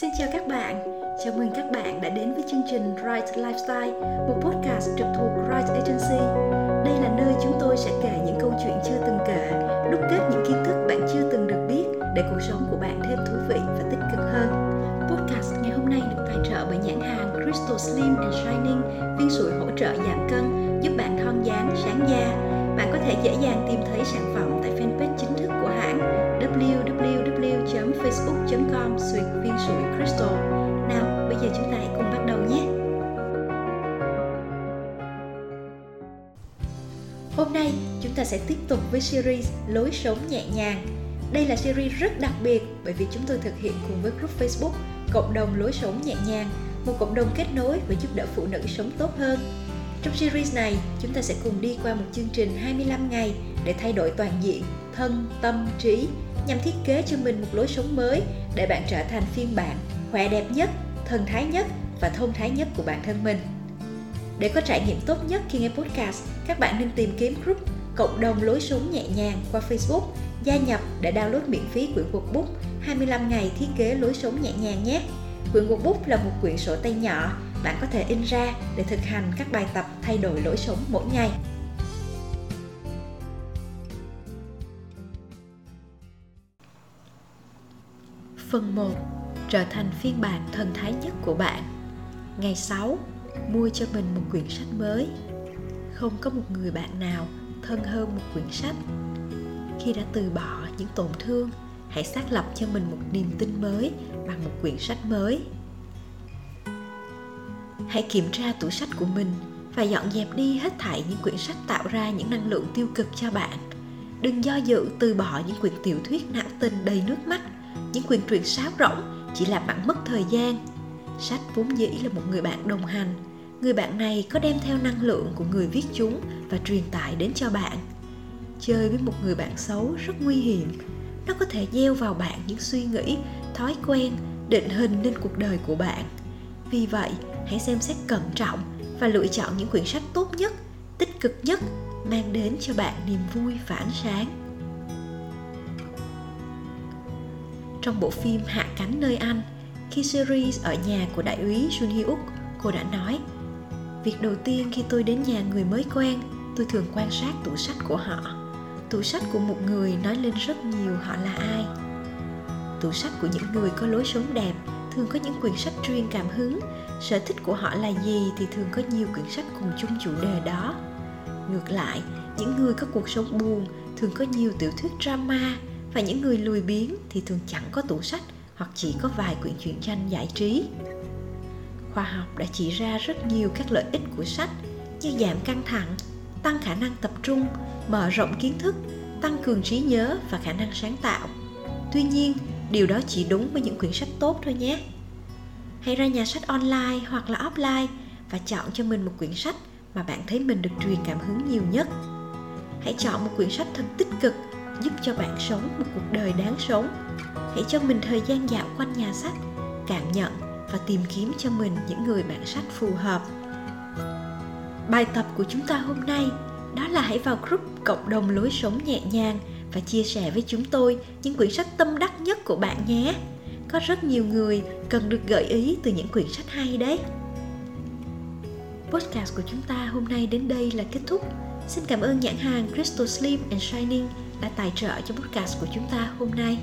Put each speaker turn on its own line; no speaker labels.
Xin chào các bạn, chào mừng các bạn đã đến với chương trình Right Lifestyle, một podcast trực thuộc Right Agency. Đây là nơi chúng tôi sẽ kể những câu chuyện chưa từng kể, đúc kết những kiến thức bạn chưa từng được biết để cuộc sống của bạn thêm thú vị và tích cực hơn. Podcast ngày hôm nay được tài trợ bởi nhãn hàng Crystal Slim and Shining, viên sủi hỗ trợ giảm cân, giúp bạn thon dáng, sáng da. Bạn có thể dễ dàng tìm thấy sản phẩm tại fanpage chính thức Hôm nay chúng ta sẽ tiếp tục với series Lối sống nhẹ nhàng. Đây là series rất đặc biệt bởi vì chúng tôi thực hiện cùng với group Facebook Cộng đồng lối sống nhẹ nhàng, một cộng đồng kết nối và giúp đỡ phụ nữ sống tốt hơn. Trong series này, chúng ta sẽ cùng đi qua một chương trình 25 ngày để thay đổi toàn diện thân, tâm, trí nhằm thiết kế cho mình một lối sống mới để bạn trở thành phiên bản khỏe đẹp nhất, thần thái nhất và thông thái nhất của bản thân mình. Để có trải nghiệm tốt nhất khi nghe podcast, các bạn nên tìm kiếm group Cộng đồng lối sống nhẹ nhàng qua Facebook, gia nhập để download miễn phí quyển workbook 25 ngày thiết kế lối sống nhẹ nhàng nhé. Quyển workbook là một quyển sổ tay nhỏ, bạn có thể in ra để thực hành các bài tập thay đổi lối sống mỗi ngày. Phần 1. Trở thành phiên bản thần thái nhất của bạn Ngày 6. Mua cho mình một quyển sách mới. Không có một người bạn nào thân hơn một quyển sách. Khi đã từ bỏ những tổn thương, Hãy xác lập cho mình một niềm tin mới bằng một quyển sách mới. Hãy kiểm tra tủ sách của mình và dọn dẹp đi hết thảy những quyển sách tạo ra những năng lượng tiêu cực cho bạn. Đừng do dự từ bỏ những quyển tiểu thuyết não tình đầy nước mắt, những quyển truyện sáo rỗng chỉ làm bạn mất thời gian sách vốn dĩ là một người bạn đồng hành. Người bạn này có đem theo năng lượng của người viết chúng và truyền tải đến cho bạn. Chơi với một người bạn xấu rất nguy hiểm. Nó có thể gieo vào bạn những suy nghĩ thói quen định hình nên cuộc đời của bạn. Vì vậy hãy xem xét cẩn trọng và lựa chọn những quyển sách tốt nhất tích cực nhất mang đến cho bạn niềm vui và ánh sáng. Trong bộ phim Hạ cánh nơi Anh, khi series ở nhà của đại úy Jun Hee Uk, cô đã nói Việc đầu tiên khi tôi đến nhà người mới quen, tôi thường quan sát tủ sách của họ. Tủ sách của một người nói lên rất nhiều họ là ai. Tủ sách của những người có lối sống đẹp thường có những quyển sách truyền cảm hứng, sở thích của họ là gì thì thường có nhiều quyển sách cùng chung chủ đề đó. Ngược lại, những người có cuộc sống buồn thường có nhiều tiểu thuyết drama, và những người lười biếng thì thường chẳng có tủ sách hoặc chỉ có vài quyển truyện tranh giải trí. Khoa học đã chỉ ra rất nhiều các lợi ích của sách như giảm căng thẳng, tăng khả năng tập trung, mở rộng kiến thức, tăng cường trí nhớ và khả năng sáng tạo. Tuy nhiên, điều đó chỉ đúng với những quyển sách tốt thôi nhé. Hãy ra nhà sách online hoặc là offline và chọn cho mình một quyển sách mà bạn thấy mình được truyền cảm hứng nhiều nhất. Hãy chọn một quyển sách thật tích cực giúp cho bạn sống một cuộc đời đáng sống hãy cho mình thời gian dạo quanh nhà sách, cảm nhận và tìm kiếm cho mình những người bạn sách phù hợp. Bài tập của chúng ta hôm nay đó là hãy vào group cộng đồng lối sống nhẹ nhàng và chia sẻ với chúng tôi những quyển sách tâm đắc nhất của bạn nhé. Có rất nhiều người cần được gợi ý từ những quyển sách hay đấy. Podcast của chúng ta hôm nay đến đây là kết thúc. Xin cảm ơn nhãn hàng crystal sleep and shining đã tài trợ cho podcast của chúng ta hôm nay.